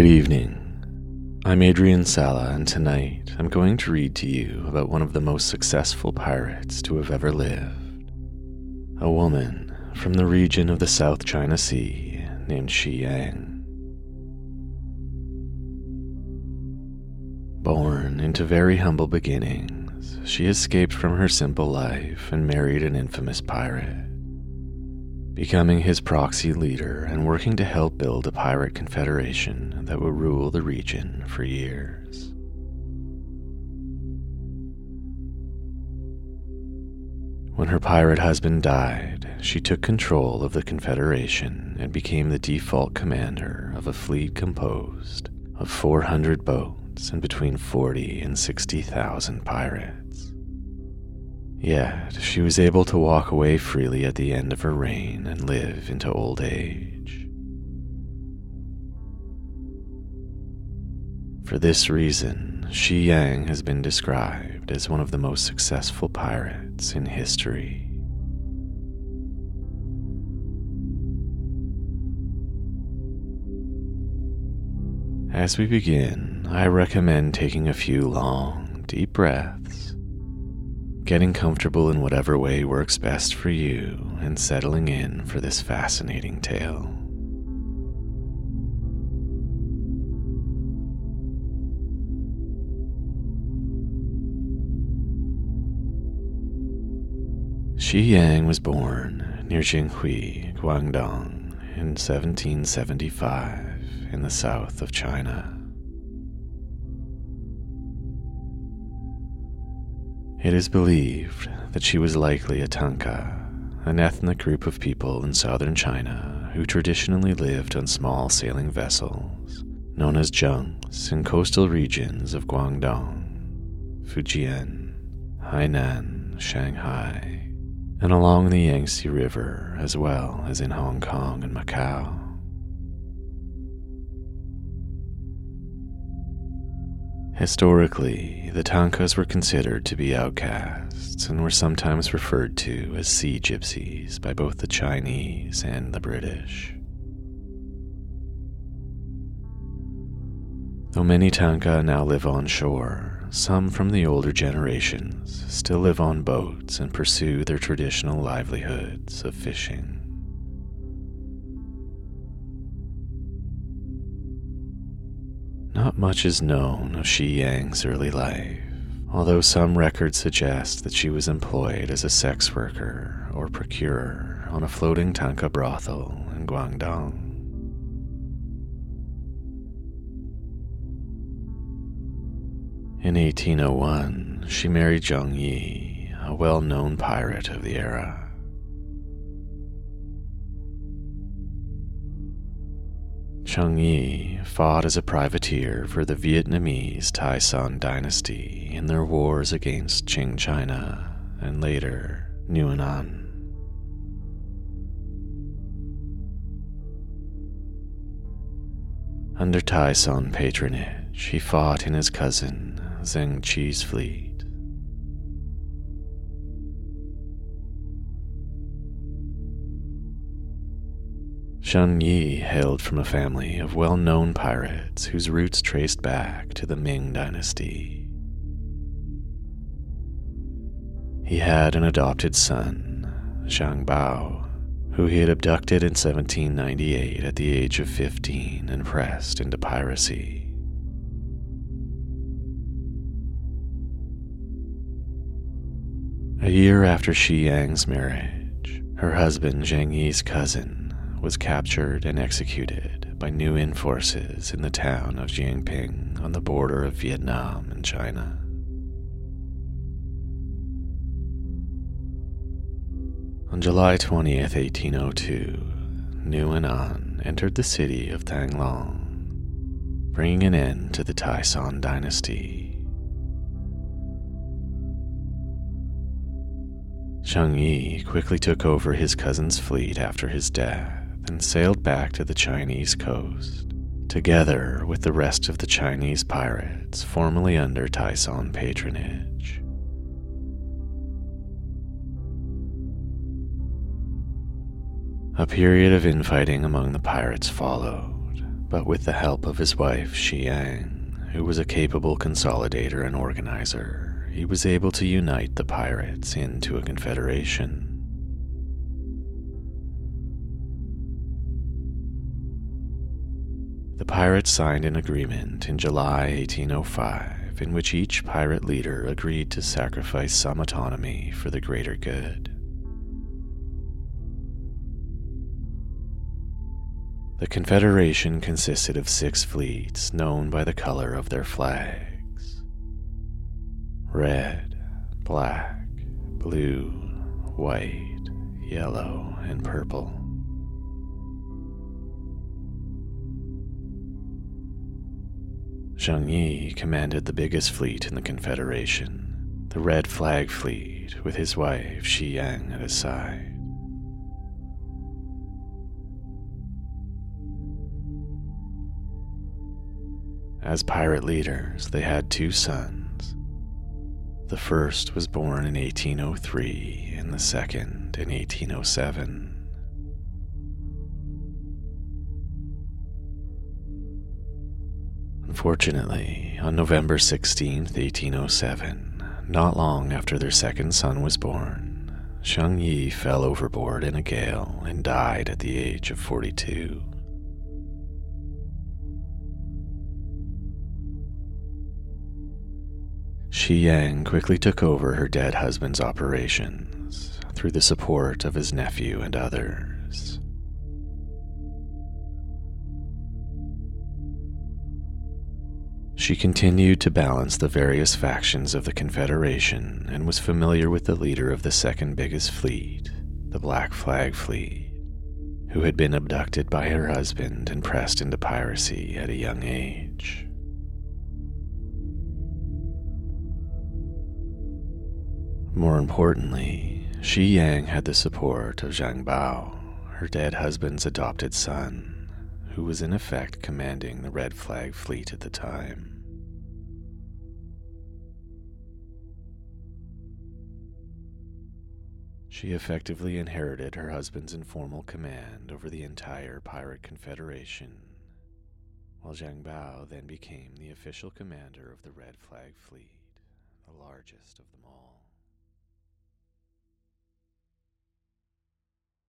Good evening. I'm Adrian Sala, and tonight I'm going to read to you about one of the most successful pirates to have ever lived. A woman from the region of the South China Sea named Shi Yang. Born into very humble beginnings, she escaped from her simple life and married an infamous pirate becoming his proxy leader and working to help build a pirate confederation that would rule the region for years. When her pirate husband died, she took control of the Confederation and became the default commander of a fleet composed of 400 boats and between 40 and 60,000 pirates. Yet she was able to walk away freely at the end of her reign and live into old age. For this reason, Shi Yang has been described as one of the most successful pirates in history. As we begin, I recommend taking a few long, deep breaths getting comfortable in whatever way works best for you, and settling in for this fascinating tale. Shi Yang was born near Xinhui, Guangdong, in 1775 in the south of China. It is believed that she was likely a Tanka, an ethnic group of people in southern China who traditionally lived on small sailing vessels known as junks in coastal regions of Guangdong, Fujian, Hainan, Shanghai, and along the Yangtze River as well as in Hong Kong and Macau. Historically, the Tankas were considered to be outcasts and were sometimes referred to as sea gypsies by both the Chinese and the British. Though many Tanka now live on shore, some from the older generations still live on boats and pursue their traditional livelihoods of fishing. Not much is known of Shi Yang's early life, although some records suggest that she was employed as a sex worker or procurer on a floating Tanka brothel in Guangdong. In 1801, she married Zheng Yi, a well known pirate of the era. Zheng Yi fought as a privateer for the Vietnamese Tay Son dynasty in their wars against Qing China and later Nguyen. Under Tay Son patronage, he fought in his cousin Zheng Qi's fleet Zheng Yi hailed from a family of well known pirates whose roots traced back to the Ming Dynasty. He had an adopted son, Zhang Bao, who he had abducted in 1798 at the age of 15 and pressed into piracy. A year after Shi Yang's marriage, her husband Zheng Yi's cousin was captured and executed by Nguyen forces in the town of Jiangping on the border of Vietnam and China. On July 20th, 1802, Nguyen Anh entered the city of Thang Long, bringing an end to the Tay Son dynasty. Zheng Yi quickly took over his cousin's fleet after his death and sailed back to the Chinese coast, together with the rest of the Chinese pirates formerly under Tay Son patronage. A period of infighting among the pirates followed, but with the help of his wife, Shi Yang, who was a capable consolidator and organizer, he was able to unite the pirates into a confederation. The pirates signed an agreement in July 1805 in which each pirate leader agreed to sacrifice some autonomy for the greater good. The Confederation consisted of six fleets known by the color of their flags red, black, blue, white, yellow, and purple. Zheng Yi commanded the biggest fleet in the Confederation, the Red Flag Fleet, with his wife Shi Yang at his side. As pirate leaders, they had two sons. The first was born in 1803 and the second in 1807. Unfortunately, on November 16, 1807, not long after their second son was born, Zheng Yi fell overboard in a gale and died at the age of 42. Shi Yang quickly took over her dead husband's operations through the support of his nephew and others. She continued to balance the various factions of the Confederation and was familiar with the leader of the second biggest fleet, the Black Flag Fleet, who had been abducted by her husband and pressed into piracy at a young age. More importantly, Shi Yang had the support of Zhang Bao, her dead husband's adopted son, who was in effect commanding the Red Flag Fleet at the time. She effectively inherited her husband's informal command over the entire pirate confederation, while Zhang Bao then became the official commander of the Red Flag Fleet, the largest of them all.